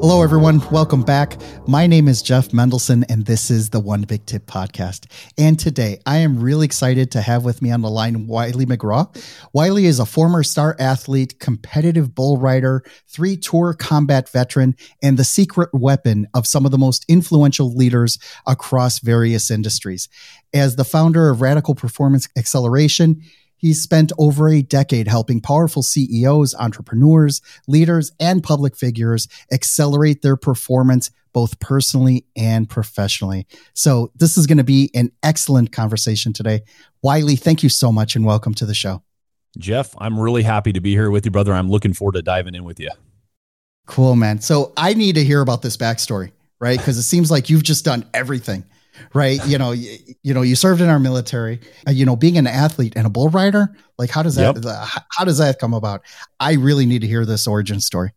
Hello, everyone. Welcome back. My name is Jeff Mendelson, and this is the One Big Tip podcast. And today, I am really excited to have with me on the line Wylie McGraw. Wylie is a former star athlete, competitive bull rider, three tour combat veteran, and the secret weapon of some of the most influential leaders across various industries. As the founder of Radical Performance Acceleration, He's spent over a decade helping powerful CEOs, entrepreneurs, leaders, and public figures accelerate their performance both personally and professionally. So, this is going to be an excellent conversation today. Wylie, thank you so much and welcome to the show. Jeff, I'm really happy to be here with you, brother. I'm looking forward to diving in with you. Cool, man. So, I need to hear about this backstory, right? Because it seems like you've just done everything right? You know, you, you, know, you served in our military. Uh, you know, being an athlete and a bull rider, like how does that yep. how does that come about? I really need to hear this origin story.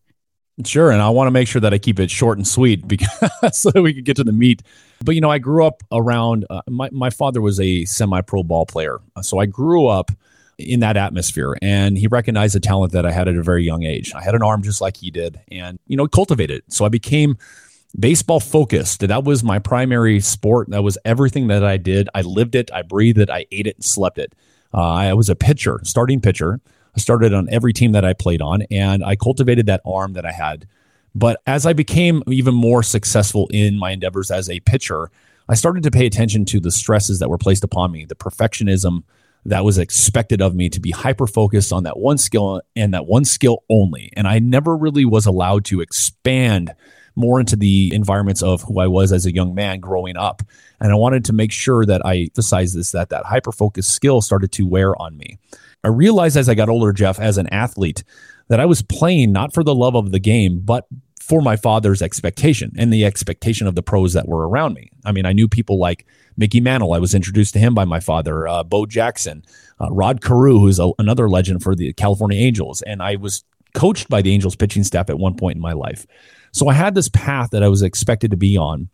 Sure, and I want to make sure that I keep it short and sweet because so we can get to the meat. But you know, I grew up around. Uh, my my father was a semi-pro ball player, so I grew up in that atmosphere and he recognized the talent that I had at a very young age. I had an arm just like he did and you know cultivated it. So I became baseball focused. That was my primary sport. That was everything that I did. I lived it, I breathed it, I ate it, and slept it. Uh, I was a pitcher, starting pitcher. I started on every team that I played on, and I cultivated that arm that I had. But as I became even more successful in my endeavors as a pitcher, I started to pay attention to the stresses that were placed upon me, the perfectionism that was expected of me to be hyper focused on that one skill and that one skill only. And I never really was allowed to expand more into the environments of who I was as a young man growing up. And I wanted to make sure that I emphasized this that that hyper focused skill started to wear on me. I realized as I got older, Jeff, as an athlete, that I was playing not for the love of the game, but for my father's expectation and the expectation of the pros that were around me. I mean, I knew people like Mickey Mantle. I was introduced to him by my father, uh, Bo Jackson, uh, Rod Carew, who's a, another legend for the California Angels. And I was coached by the Angels pitching staff at one point in my life. So I had this path that I was expected to be on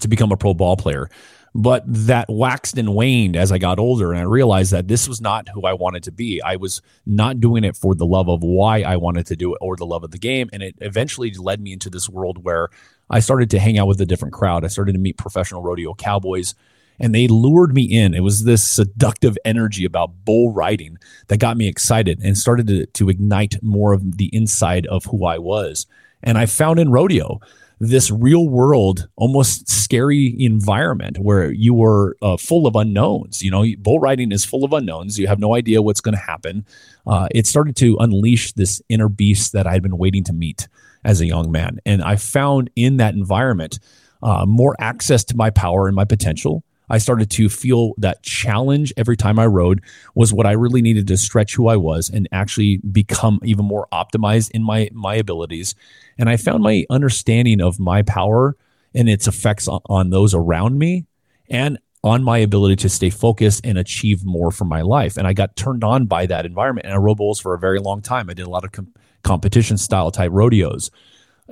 to become a pro ball player. But that waxed and waned as I got older, and I realized that this was not who I wanted to be. I was not doing it for the love of why I wanted to do it or the love of the game. And it eventually led me into this world where I started to hang out with a different crowd. I started to meet professional rodeo cowboys, and they lured me in. It was this seductive energy about bull riding that got me excited and started to, to ignite more of the inside of who I was. And I found in rodeo this real world, almost scary environment where you were uh, full of unknowns. You know, bull riding is full of unknowns. You have no idea what's going to happen. Uh, it started to unleash this inner beast that I had been waiting to meet as a young man. And I found in that environment uh, more access to my power and my potential. I started to feel that challenge every time I rode was what I really needed to stretch who I was and actually become even more optimized in my my abilities. And I found my understanding of my power and its effects on, on those around me and on my ability to stay focused and achieve more for my life. And I got turned on by that environment. And I rode bulls for a very long time. I did a lot of com- competition style type rodeos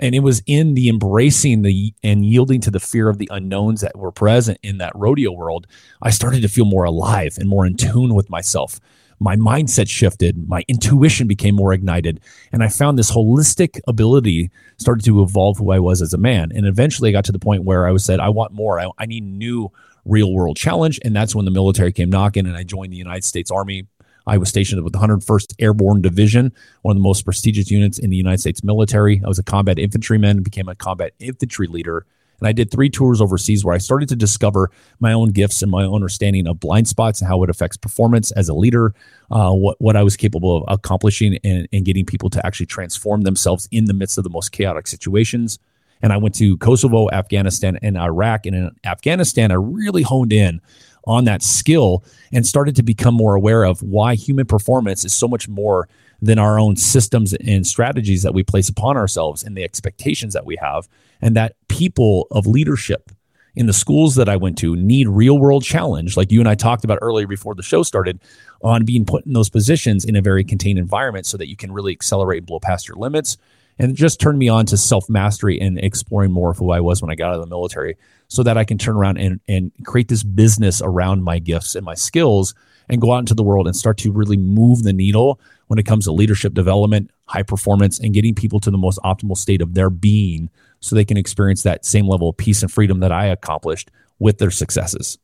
and it was in the embracing the and yielding to the fear of the unknowns that were present in that rodeo world i started to feel more alive and more in tune with myself. My mindset shifted my intuition became more ignited and i found this holistic ability started to evolve who i was as a man. And eventually i got to the point where i was said i want more. I, I need new real world challenge. And that's when the military came knocking and i joined the united states army I was stationed with the 101st Airborne Division, one of the most prestigious units in the United States military. I was a combat infantryman, became a combat infantry leader, And I did three tours overseas where I started to discover my own gifts and my own understanding of blind spots and how it affects performance as a leader, uh, what, what I was capable of accomplishing and, and getting people to actually transform themselves in the midst of the most chaotic situations. And I went to Kosovo, Afghanistan, and Iraq. And in Afghanistan, I really honed in on that skill and started to become more aware of why human performance is so much more than our own systems and strategies that we place upon ourselves and the expectations that we have. And that people of leadership in the schools that I went to need real world challenge, like you and I talked about earlier before the show started, on being put in those positions in a very contained environment so that you can really accelerate and blow past your limits. And just turned me on to self mastery and exploring more of who I was when I got out of the military so that I can turn around and, and create this business around my gifts and my skills and go out into the world and start to really move the needle when it comes to leadership development, high performance, and getting people to the most optimal state of their being so they can experience that same level of peace and freedom that I accomplished with their successes.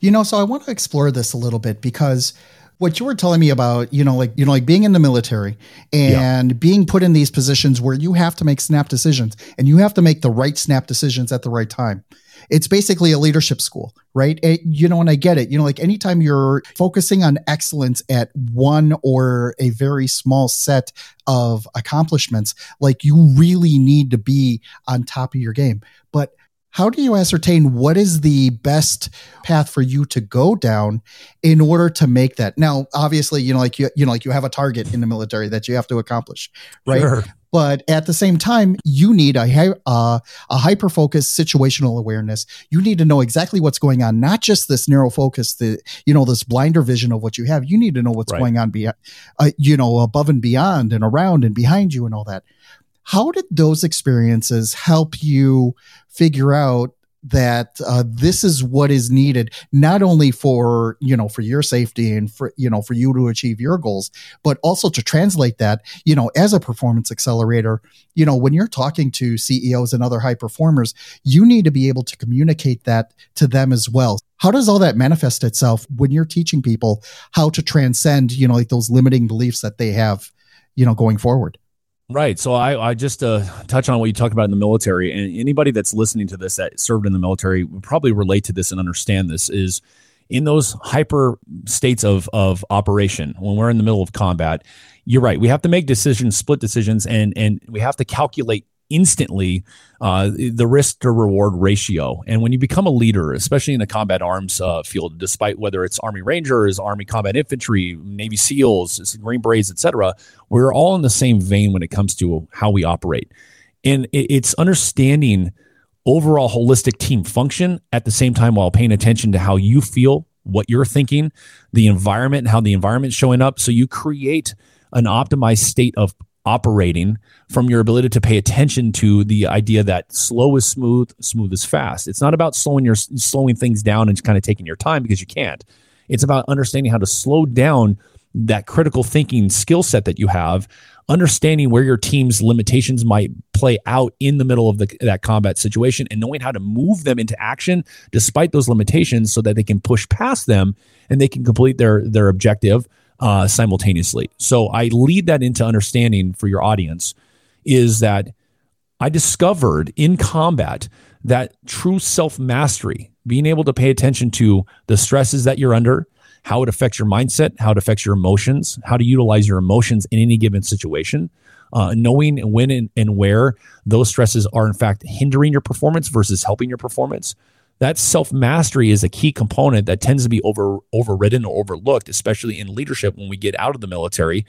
You know, so I want to explore this a little bit because what you were telling me about, you know, like you know, like being in the military and yeah. being put in these positions where you have to make snap decisions and you have to make the right snap decisions at the right time it's basically a leadership school, right? It, you know, and I get it. You know, like anytime you're focusing on excellence at one or a very small set of accomplishments, like you really need to be on top of your game. But how do you ascertain what is the best path for you to go down in order to make that now obviously you know like you you know like you have a target in the military that you have to accomplish right sure. But at the same time, you need a uh, a hyper focused situational awareness. You need to know exactly what's going on, not just this narrow focus, the you know this blinder vision of what you have. You need to know what's right. going on beyond, uh, you know, above and beyond, and around and behind you, and all that. How did those experiences help you figure out that uh, this is what is needed not only for you know for your safety and for you know for you to achieve your goals but also to translate that you know as a performance accelerator. You know when you're talking to CEOs and other high performers you need to be able to communicate that to them as well. How does all that manifest itself when you're teaching people how to transcend you know like those limiting beliefs that they have you know going forward Right. So I, I just uh, touch on what you talked about in the military, and anybody that's listening to this that served in the military would probably relate to this and understand this. Is in those hyper states of of operation when we're in the middle of combat, you're right. We have to make decisions, split decisions, and and we have to calculate instantly uh, the risk to reward ratio. And when you become a leader, especially in the combat arms uh, field, despite whether it's Army Rangers, Army Combat Infantry, Navy SEALs, Green Berets, etc., we're all in the same vein when it comes to how we operate. And it's understanding overall holistic team function at the same time while paying attention to how you feel, what you're thinking, the environment, how the environment's showing up. So you create an optimized state of operating from your ability to pay attention to the idea that slow is smooth, smooth is fast. It's not about slowing your slowing things down and kind of taking your time because you can't. It's about understanding how to slow down that critical thinking skill set that you have, understanding where your team's limitations might play out in the middle of the, that combat situation and knowing how to move them into action despite those limitations so that they can push past them and they can complete their their objective uh, simultaneously. So I lead that into understanding for your audience is that I discovered in combat that true self mastery, being able to pay attention to the stresses that you're under, how it affects your mindset, how it affects your emotions, how to utilize your emotions in any given situation, uh, knowing when and, and where those stresses are in fact hindering your performance versus helping your performance that self mastery is a key component that tends to be over overridden or overlooked, especially in leadership when we get out of the military.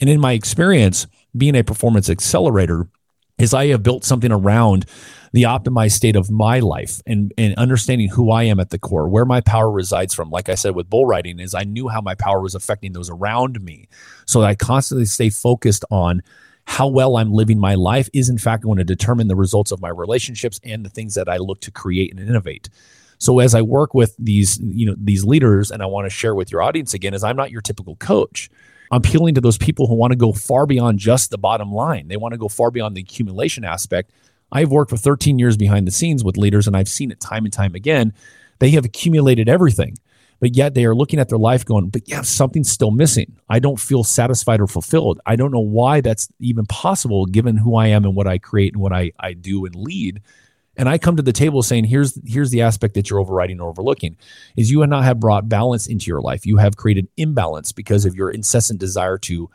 And in my experience, being a performance accelerator, is I have built something around the optimized state of my life and, and understanding who I am at the core, where my power resides from. Like I said with bull riding, is I knew how my power was affecting those around me. So I constantly stay focused on how well I'm living my life is in fact going to determine the results of my relationships and the things that I look to create and innovate. So as I work with these, you know, these leaders and I want to share with your audience again is I'm not your typical coach. I'm appealing to those people who want to go far beyond just the bottom line. They want to go far beyond the accumulation aspect. I've worked for 13 years behind the scenes with leaders and I've seen it time and time again. They have accumulated everything but yet they are looking at their life going, but yeah, something's still missing. I don't feel satisfied or fulfilled. I don't know why that's even possible given who I am and what I create and what I, I do and lead. And I come to the table saying, here's here's the aspect that you're overriding or overlooking, is you and not have brought balance into your life. You have created imbalance because of your incessant desire to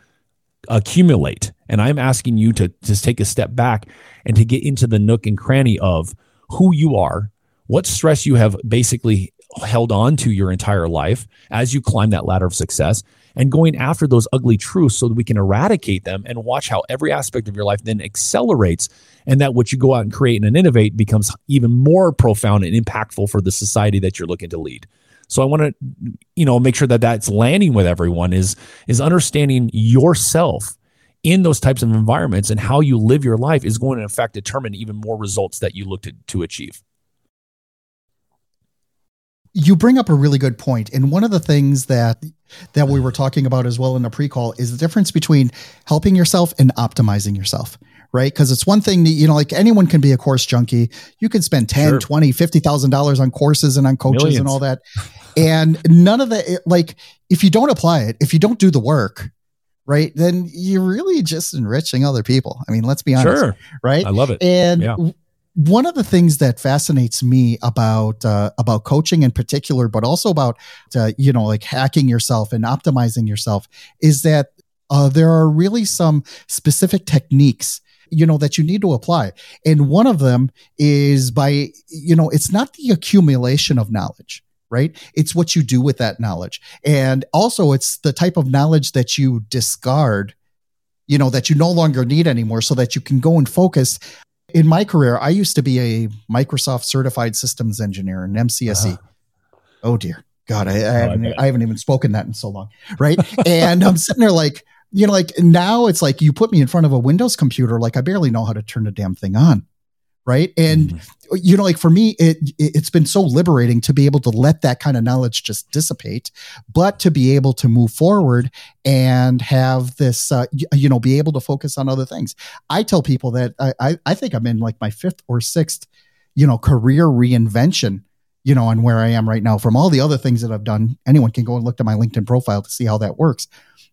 accumulate. And I'm asking you to just take a step back and to get into the nook and cranny of who you are, what stress you have basically held on to your entire life as you climb that ladder of success and going after those ugly truths so that we can eradicate them and watch how every aspect of your life then accelerates and that what you go out and create and innovate becomes even more profound and impactful for the society that you're looking to lead. So I want to you know make sure that that's landing with everyone is is understanding yourself in those types of environments and how you live your life is going to in fact determine even more results that you look to, to achieve you bring up a really good point and one of the things that that we were talking about as well in the pre-call is the difference between helping yourself and optimizing yourself right because it's one thing that you know like anyone can be a course junkie you can spend 10 sure. 20 50000 dollars on courses and on coaches Millions. and all that and none of the like if you don't apply it if you don't do the work right then you're really just enriching other people i mean let's be honest sure. right i love it and yeah one of the things that fascinates me about uh, about coaching in particular, but also about uh, you know like hacking yourself and optimizing yourself, is that uh, there are really some specific techniques you know that you need to apply, and one of them is by you know it's not the accumulation of knowledge right? It's what you do with that knowledge. And also it's the type of knowledge that you discard, you know, that you no longer need anymore so that you can go and focus in my career, I used to be a Microsoft certified systems engineer in MCSE. Uh-huh. Oh dear. God, I, I, oh, haven't, I, I haven't even spoken that in so long. Right. and I'm sitting there like, you know, like now it's like you put me in front of a Windows computer, like I barely know how to turn the damn thing on right? And mm-hmm. you know like for me it it's been so liberating to be able to let that kind of knowledge just dissipate but to be able to move forward and have this uh, you know be able to focus on other things. I tell people that i i think i'm in like my fifth or sixth you know career reinvention you know on where i am right now from all the other things that i've done. Anyone can go and look at my linkedin profile to see how that works.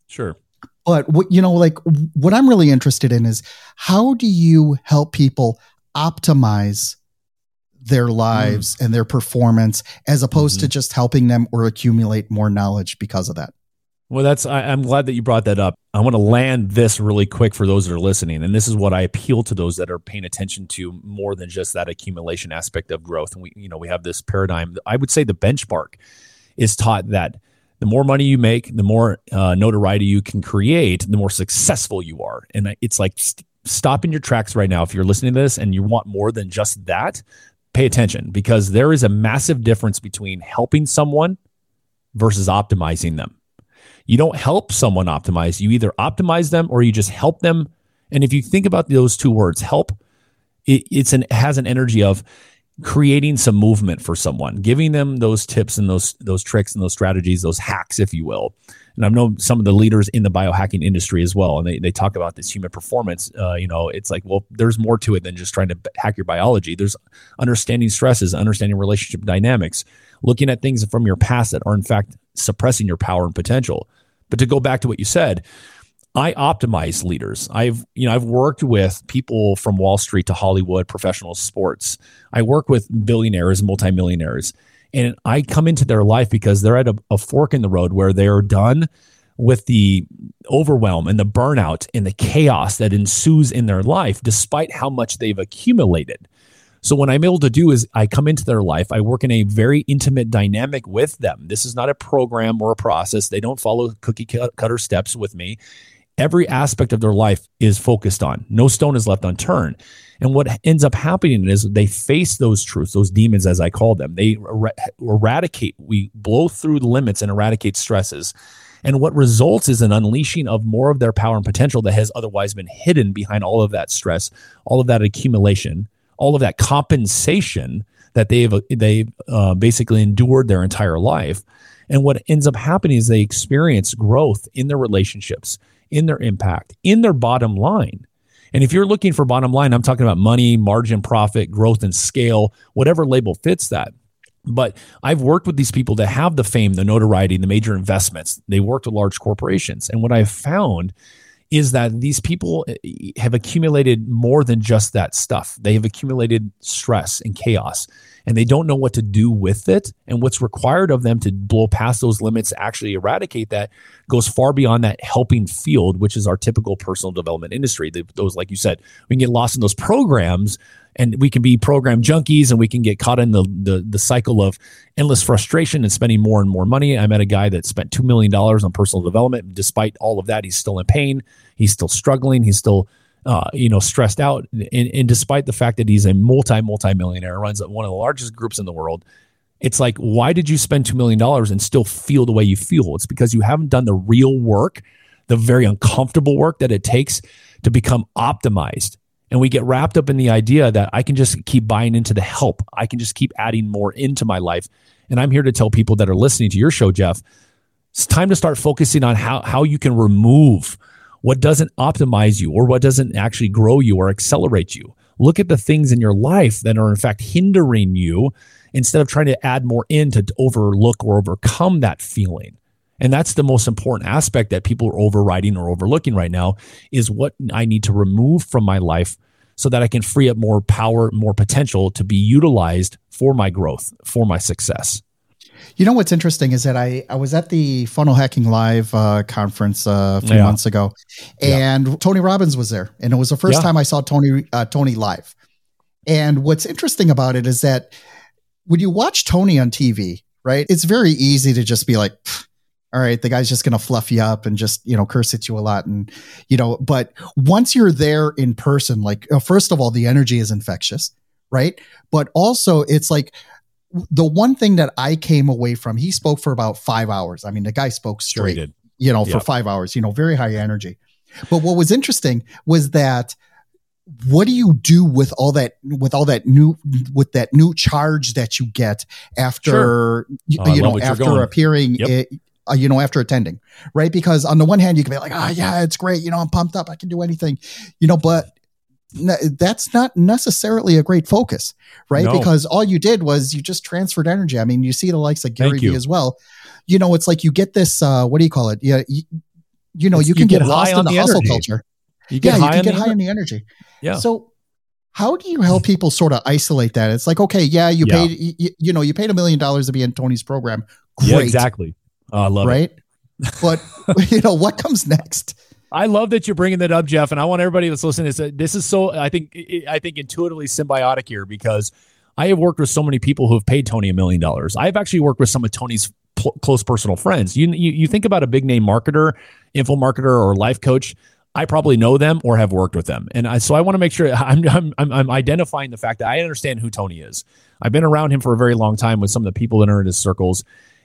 Sure. But what you know like what i'm really interested in is how do you help people optimize their lives mm. and their performance as opposed mm-hmm. to just helping them or accumulate more knowledge because of that. Well, that's I, am glad that you brought that up. I want to land this really quick for those that are listening, and this is what I appeal to those that are paying attention to more than just that accumulation aspect of growth. And we, you know, we have this paradigm. I would say the benchmark is taught that the more money you make, the more uh, notoriety you can create, the more successful you are. And it's like stop in your tracks right now. If you're listening to this and you want more than just that, pay attention because there is a massive difference between helping someone versus optimizing them. You don't help someone optimize, you either optimize them or you just help them. And if you think about those two words, help, it, it's an has an energy of creating some movement for someone, giving them those tips and those those tricks and those strategies, those hacks, if you will. And I've known some of the leaders in the biohacking industry as well, and they, they talk about this human performance. Uh, you know, it's like, well, there's more to it than just trying to hack your biology. There's understanding stresses, understanding relationship dynamics, looking at things from your past that are in fact suppressing your power and potential. But to go back to what you said, I optimize leaders. I've you know I've worked with people from Wall Street to Hollywood, professional sports. I work with billionaires, multimillionaires, and I come into their life because they're at a, a fork in the road where they're done with the overwhelm and the burnout and the chaos that ensues in their life, despite how much they've accumulated. So what I'm able to do is I come into their life, I work in a very intimate dynamic with them. This is not a program or a process. They don't follow cookie cutter steps with me every aspect of their life is focused on. No stone is left unturned. And what ends up happening is they face those truths, those demons, as I call them. They er- eradicate, we blow through the limits and eradicate stresses. And what results is an unleashing of more of their power and potential that has otherwise been hidden behind all of that stress, all of that accumulation, all of that compensation that they've they've uh, basically endured their entire life. And what ends up happening is they experience growth in their relationships, in their impact, in their bottom line. And if you're looking for bottom line, I'm talking about money, margin, profit, growth, and scale, whatever label fits that. But I've worked with these people that have the fame, the notoriety, the major investments. They worked with large corporations. And what I've found is that these people eh, have accumulated more than just that stuff. They have accumulated stress and chaos and they don't know what to do with it. And what's required of them to blow past those limits, actually eradicate that, goes far beyond that helping field, which is our typical personal development industry. Those, like you said, we can get lost in those programs and we can be program junkies and we can get caught in the, the, the cycle of endless frustration and spending more and more money. I met a guy that spent $2 million on personal development. Despite all of that, he's still in pain. He's still struggling. He's still uh, you know, stressed out. And, and despite the fact that he's a multi, multi millionaire, runs one of the largest groups in the world, it's like, why did you spend $2 million and still feel the way you feel? It's because you haven't done the real work, the very uncomfortable work that it takes to become optimized. And we get wrapped up in the idea that I can just keep buying into the help. I can just keep adding more into my life. And I'm here to tell people that are listening to your show, Jeff, it's time to start focusing on how, how you can remove what doesn't optimize you or what doesn't actually grow you or accelerate you. Look at the things in your life that are in fact hindering you instead of trying to add more in to overlook or overcome that feeling. And that's the most important aspect that people are overriding or overlooking right now is what I need to remove from my life so that I can free up more power, more potential to be utilized for my growth, for my success. You know what's interesting is that I, I was at the Funnel Hacking Live uh, conference uh, a few yeah. months ago, and yeah. Tony Robbins was there, and it was the first yeah. time I saw Tony uh, Tony live. And what's interesting about it is that when you watch Tony on TV, right, it's very easy to just be like, all right, the guy's just going to fluff you up and just, you know, curse at you a lot. And, you know, but once you're there in person, like, uh, first of all, the energy is infectious, right? But also, it's like, the one thing that I came away from, he spoke for about five hours. I mean, the guy spoke straight, sure you know, yep. for five hours, you know, very high energy. But what was interesting was that what do you do with all that with all that new with that new charge that you get after sure. you, oh, you know after appearing yep. it, uh, you know after attending right because on the one hand you can be like ah oh, yeah it's great you know i'm pumped up i can do anything you know but that's not necessarily a great focus, right? No. Because all you did was you just transferred energy. I mean, you see the likes of Gary Vee as well. You know, it's like you get this. Uh, what do you call it? Yeah, you, you know, you, you can get, get lost in the, the hustle energy. culture. You yeah, you can get high in the energy. Yeah. So, how do you help people sort of isolate that? It's like, okay, yeah, you yeah. paid, you, you, know, you paid a million dollars to be in Tony's program. Great. Yeah, exactly. Oh, I love right? it. Right. But you know what comes next? I love that you're bringing that up, Jeff, and I want everybody that's listening this. This is so I think I think intuitively symbiotic here because I have worked with so many people who have paid Tony a million dollars. I've actually worked with some of Tony's pl- close personal friends. You, you you think about a big name marketer, info marketer, or life coach. I probably know them or have worked with them, and I, so I want to make sure I'm, I'm I'm identifying the fact that I understand who Tony is. I've been around him for a very long time with some of the people that are in his circles,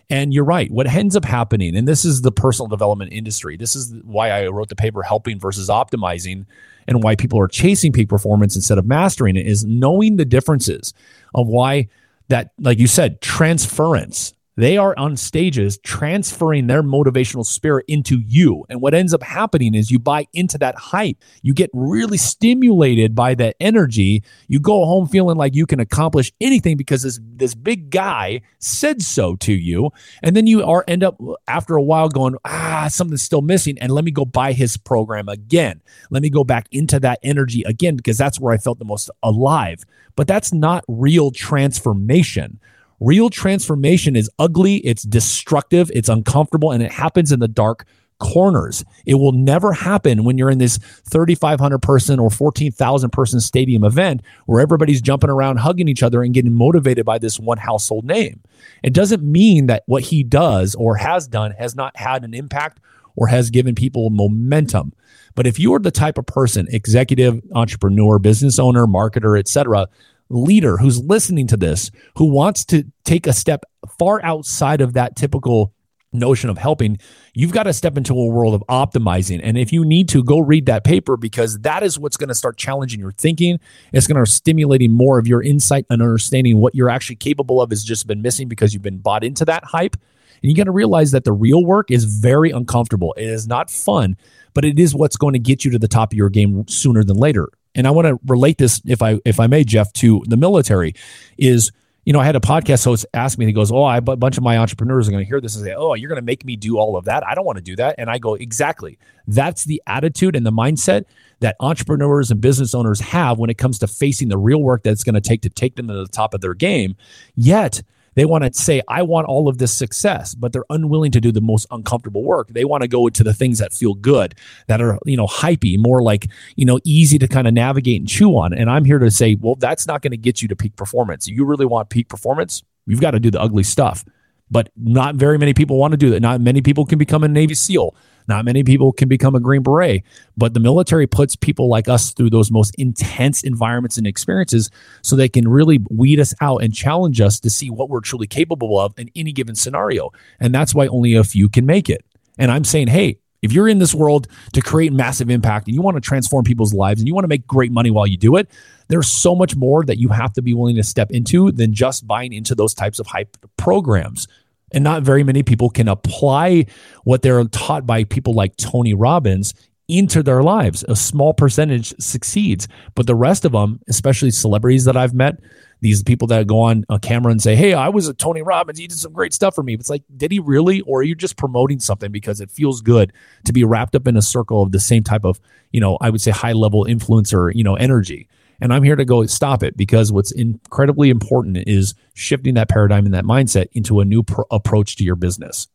and you're right. What ends up happening, and this is the personal development industry, this is why I wrote the paper Helping versus Optimizing, and why people are chasing peak performance instead of mastering it, is knowing the differences of why that, like you said, transference they are on stages transferring their motivational spirit into you. And what ends up happening is you buy into that hype. You get really stimulated by that energy. You go home feeling like you can accomplish anything because this, this big guy said so to you. And then you are end up after a while going, ah, something's still missing. And let me go buy his program again. Let me go back into that energy again because that's where I felt the most alive. But that's not real transformation. Real transformation is ugly, it's destructive, it's uncomfortable, and it happens in the dark corners. It will never happen when you're in this 3,500 person or 14,000 person stadium event where everybody's jumping around, hugging each other, and getting motivated by this one household name. It doesn't mean that what he does or has done has not had an impact or has given people momentum. But if you are the type of person, executive, entrepreneur, business owner, marketer, etc., leader who's listening to this, who wants to take a step far outside of that typical notion of helping, you've got to step into a world of optimizing. And if you need to, go read that paper because that is what's going to start challenging your thinking. It's going to start stimulating more of your insight and understanding what you're actually capable of has just been missing because you've been bought into that hype. And you got to realize that the real work is very uncomfortable. It is not fun, but it is what's going to get you to the top of your game sooner than later and I want to relate this, if I if I may, Jeff, to the military, is you know, I had a podcast host ask me, he goes, Oh, I, a bunch of my entrepreneurs are going to hear this and say, Oh, you're going to make me do all of that. I don't want to do that. And I go, Exactly. That's the attitude and the mindset that entrepreneurs and business owners have when it comes to facing the real work that it's going to take to take them to the top of their game. Yet, they want to say, I want all of this success, but they're unwilling to do the most uncomfortable work. They want to go to the things that feel good, that are, you know, hypey, more like, you know, easy to kind of navigate and chew on. And I'm here to say, well, that's not going to get you to peak performance. You really want peak performance? You've got to do the ugly stuff. But not very many people want to do that. Not many people can become a Navy SEAL. Not many people can become a Green Beret, but the military puts people like us through those most intense environments and experiences so they can really weed us out and challenge us to see what we're truly capable of in any given scenario. And that's why only a few can make it. And I'm saying, hey, if you're in this world to create massive impact and you want to transform people's lives and you want to make great money while you do it, there's so much more that you have to be willing to step into than just buying into those types of hype programs. And not very many people can apply what they're taught by people like Tony Robbins into their lives. A small percentage succeeds, but the rest of them, especially celebrities that I've met, these people that go on a camera and say, Hey, I was a Tony Robbins. He did some great stuff for me. It's like, did he really? Or are you just promoting something because it feels good to be wrapped up in a circle of the same type of, you know, I would say high level influencer, you know, energy? And I'm here to go stop it because what's incredibly important is shifting that paradigm and that mindset into a new pr- approach to your business.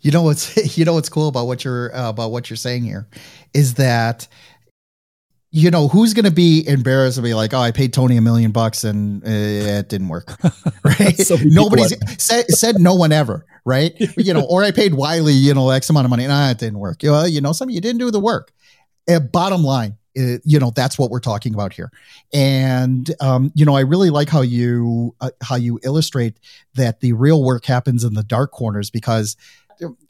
You know what's you know what's cool about what you're uh, about what you're saying here is that you know who's going to be embarrassed to be like oh i paid tony a million bucks and uh, it didn't work. Right? So nobody's said, said no one ever right? You know or i paid wylie you know x amount of money and ah, it didn't work. Well you know some of you didn't do the work. Uh, bottom line it, you know that's what we're talking about here. And um, you know i really like how you uh, how you illustrate that the real work happens in the dark corners because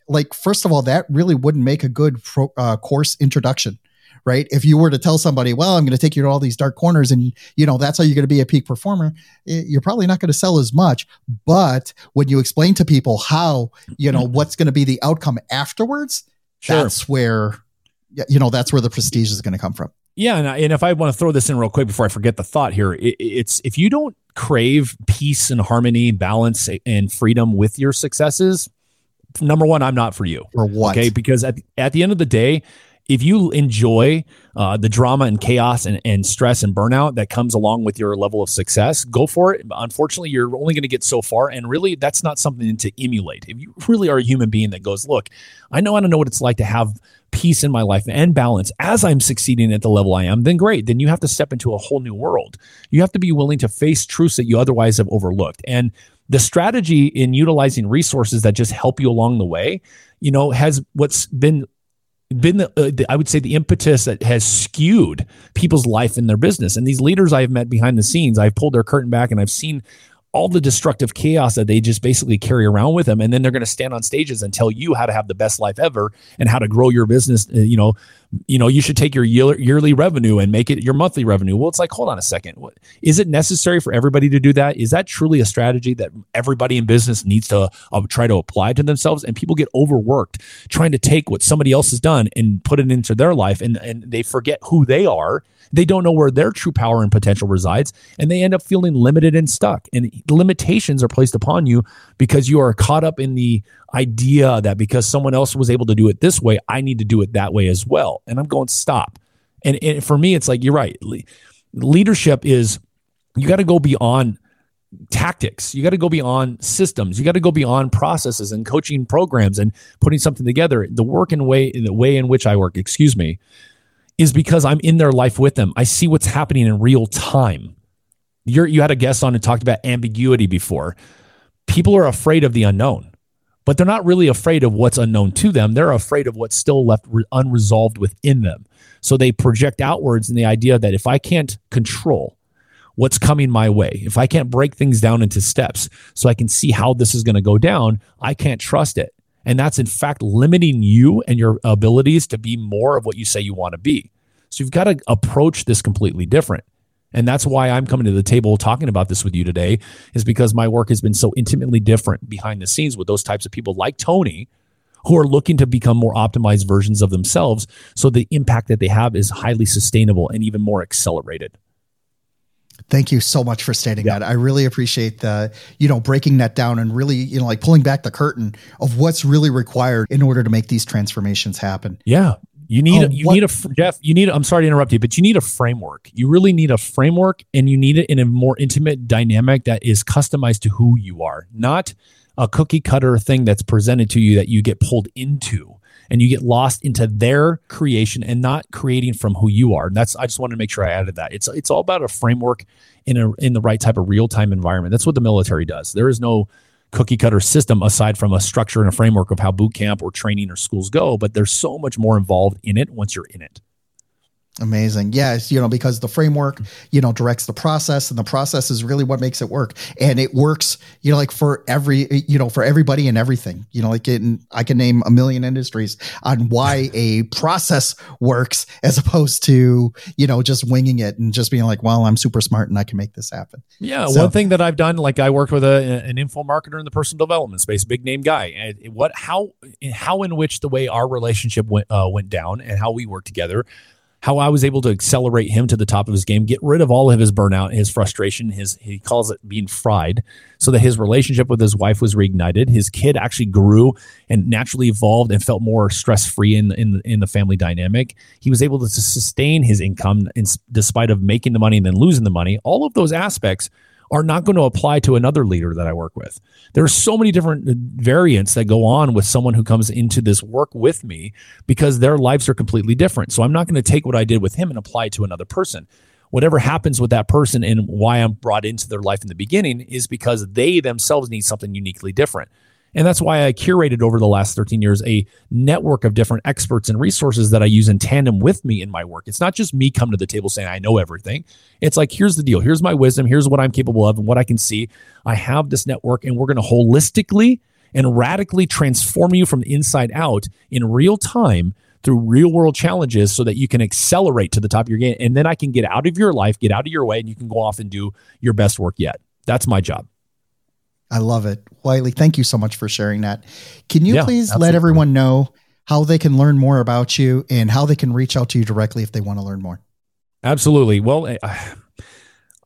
like first of all that really wouldn't make a good pro, uh, course introduction right? If you were to tell somebody well i'm going to take you to all these dark corners and you know that's how you're going to be a peak performer you're probably not going to sell as much. But when you explain to people how you know what's going to be the outcome afterwards sure. that's where you know that's where the prestige is going to come from yeah, and, I, and if I want to throw this in real quick before I forget the thought here, it, it's if you don't crave peace and harmony, balance and freedom with your successes, number one, I'm not for you. For what? Okay, because at at the end of the day, if you enjoy uh, the drama and chaos and, and stress and burnout that comes along with your level of success, go for it. Unfortunately, you're only going to get so far. And really, that's not something to emulate. If you really are a human being that goes, look, I know I don't know what it's like to have peace in my life and balance as I'm succeeding at the level I am, then great. Then you have to step into a whole new world. You have to be willing to face truths that you otherwise have overlooked. And the strategy in utilizing resources that just help you along the way, you know, has what's been been the, uh, the, I would say the impetus that has skewed people's life and their business. And these leaders I've met behind the scenes, I've pulled their curtain back and I've seen all the destructive chaos that they just basically carry around with them and then they're going to stand on stages and tell you how to have the best life ever and how to grow your business uh, you know you know you should take your yearly revenue and make it your monthly revenue. Well it's like hold on a second. What, is it necessary for everybody to do that? Is that truly a strategy that everybody in business needs to uh, try to apply to themselves? And people get overworked trying to take what somebody else has done and put it into their life and and they forget who they are. They don't know where their true power and potential resides, and they end up feeling limited and stuck. And limitations are placed upon you because you are caught up in the idea that because someone else was able to do it this way, I need to do it that way as well. And I'm going, stop. And, and for me, it's like, you're right. Le- leadership is, you got to go beyond tactics. You got to go beyond systems. You got to go beyond processes and coaching programs and putting something together. The work and way, the way in which I work, excuse me, is because I'm in their life with them. I see what's happening in real time. You're, you had a guest on and talked about ambiguity before. People are afraid of the unknown, but they're not really afraid of what's unknown to them. They're afraid of what's still left re- unresolved within them. So they project outwards in the idea that if I can't control what's coming my way, if I can't break things down into steps so I can see how this is going to go down, I can't trust it. And that's in fact limiting you and your abilities to be more of what you say you want to be. So you've got to approach this completely different. And that's why I'm coming to the table talking about this with you today, is because my work has been so intimately different behind the scenes with those types of people like Tony, who are looking to become more optimized versions of themselves. So the impact that they have is highly sustainable and even more accelerated. Thank you so much for stating yeah. that. I really appreciate the, you know, breaking that down and really, you know, like pulling back the curtain of what's really required in order to make these transformations happen. Yeah. You need oh, you what? need a Jeff. You need. I'm sorry to interrupt you, but you need a framework. You really need a framework, and you need it in a more intimate dynamic that is customized to who you are, not a cookie cutter thing that's presented to you that you get pulled into and you get lost into their creation and not creating from who you are. And that's I just wanted to make sure I added that. It's it's all about a framework in a in the right type of real time environment. That's what the military does. There is no cookie cutter system aside from a structure and a framework of how boot camp or training or schools go, but there's so much more involved in it once you're in it. Amazing. Yes, you know, because the framework, you know, directs the process and the process is really what makes it work. And it works, you know, like for every, you know, for everybody and everything. You know, like in, I can name a million industries on why a process works as opposed to, you know, just winging it and just being like, well, I'm super smart and I can make this happen. Yeah. So, one thing that I've done, like I worked with a, an info marketer in the personal development space, big name guy. And what, how, how in which the way our relationship went, uh, went down and how we worked together how I was able to accelerate him to the top of his game, get rid of all of his burnout, his frustration, his he calls it being fried, so that his relationship with his wife was reignited. His kid actually grew and naturally evolved and felt more stress free in in in the family dynamic. He was able to sustain his income in despite of making the money and then losing the money. All of those aspects are not going to apply to another leader that I work with. There are so many different uh, variants that go on with someone who comes into this work with me because their lives are completely different. So I'm not going to take what I did with him and apply it to another person. Whatever happens with that person and why I'm brought into their life in the beginning is because they themselves need something uniquely different. And that's why I curated over the last 13 years a network of different experts and resources that I use in tandem with me in my work. It's not just me come to the table saying I know everything. It's like, here's the deal. Here's my wisdom. Here's what I'm capable of and what I can see. I have this network and we're going to holistically and radically transform you from the inside out in real time through real world challenges so that you can accelerate to the top of your game. And then I can get out of your life, get out of your way, and you can go off and do your best work yet. That's my job. I love it. Wylie, thank you so much for sharing that. Can you yeah, please absolutely. let everyone know how they can learn more about you and how they can reach out to you directly if they want to learn more? Absolutely. Well, I,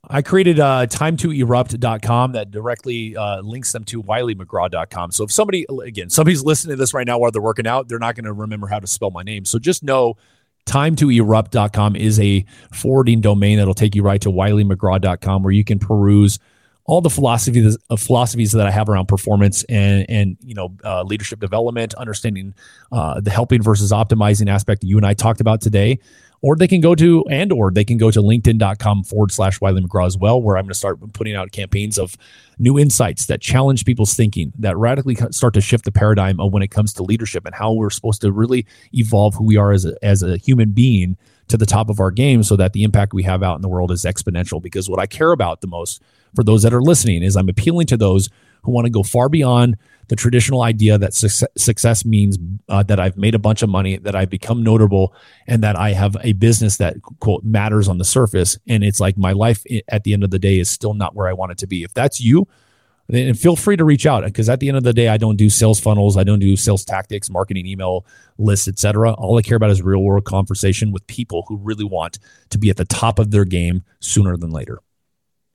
I created uh, time2erupt.com that directly uh, links them to wyliemcgraw.com. So if somebody, again, somebody's listening to this right now while they're working out, they're not going to remember how to spell my name. So just know time2erupt.com is a forwarding domain that'll take you right to wyliemcgraw.com where you can peruse – all the philosophies uh, philosophies that I have around performance and and you know uh, leadership development, understanding uh, the helping versus optimizing aspect that you and I talked about today. Or they can go to and or they can go to LinkedIn.com forward slash Wylie McGraw as well, where I'm going to start putting out campaigns of new insights that challenge people's thinking, that radically start to shift the paradigm of when it comes to leadership and how we're supposed to really evolve who we are as a, as a human being to the top of our game so that the impact we have out in the world is exponential. Because what I care about the most for those that are listening is I'm appealing to those who want to go far beyond the traditional idea that success, means uh, that I've made a bunch of money, that I've become notable, and that I have a business that quote matters on the surface. And it's like my life at the end of the day is still not where I want it to be. If that's you, then feel free to reach out because at the end of the day, I don't do sales funnels, I don't do sales tactics, marketing, email lists, etc. All I care about is real world conversation with people who really want to be at the top of their game sooner than later.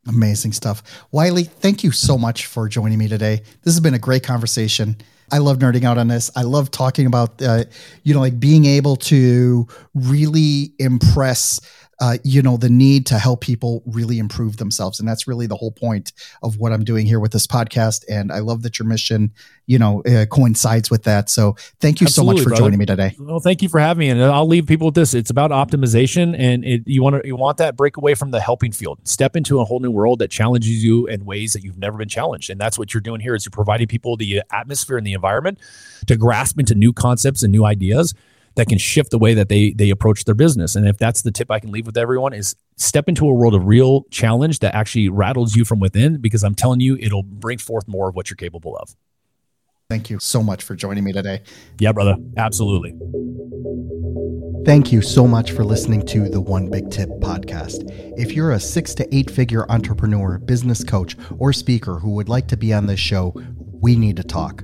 Amazing stuff. Wylie, thank you so much for joining me today. This has been a great conversation. I love nerding out on this. I love talking about, uh, you know, like being able to really impress uh, you know, the need to help people really improve themselves. And that's really the whole point of what I'm doing here with this podcast. And I love that your mission, you know, uh, coincides with that. So thank you Absolutely, so much for brother. joining me today. Well, thank you for having me. And I'll leave people with this. It's about optimization and it, you want to, you want that break away from the helping field, step into a whole new world that challenges you in ways that you've never been challenged. And that's what you're doing here is you're providing people the atmosphere and the environment to grasp into new concepts and new ideas that can shift the way that they they approach their business. And if that's the tip I can leave with everyone is step into a world of real challenge that actually rattles you from within because I'm telling you it'll bring forth more of what you're capable of. Thank you so much for joining me today. Yeah, brother. Absolutely. Thank you so much for listening to the One Big Tip podcast. If you're a six to eight figure entrepreneur, business coach, or speaker who would like to be on this show, we need to talk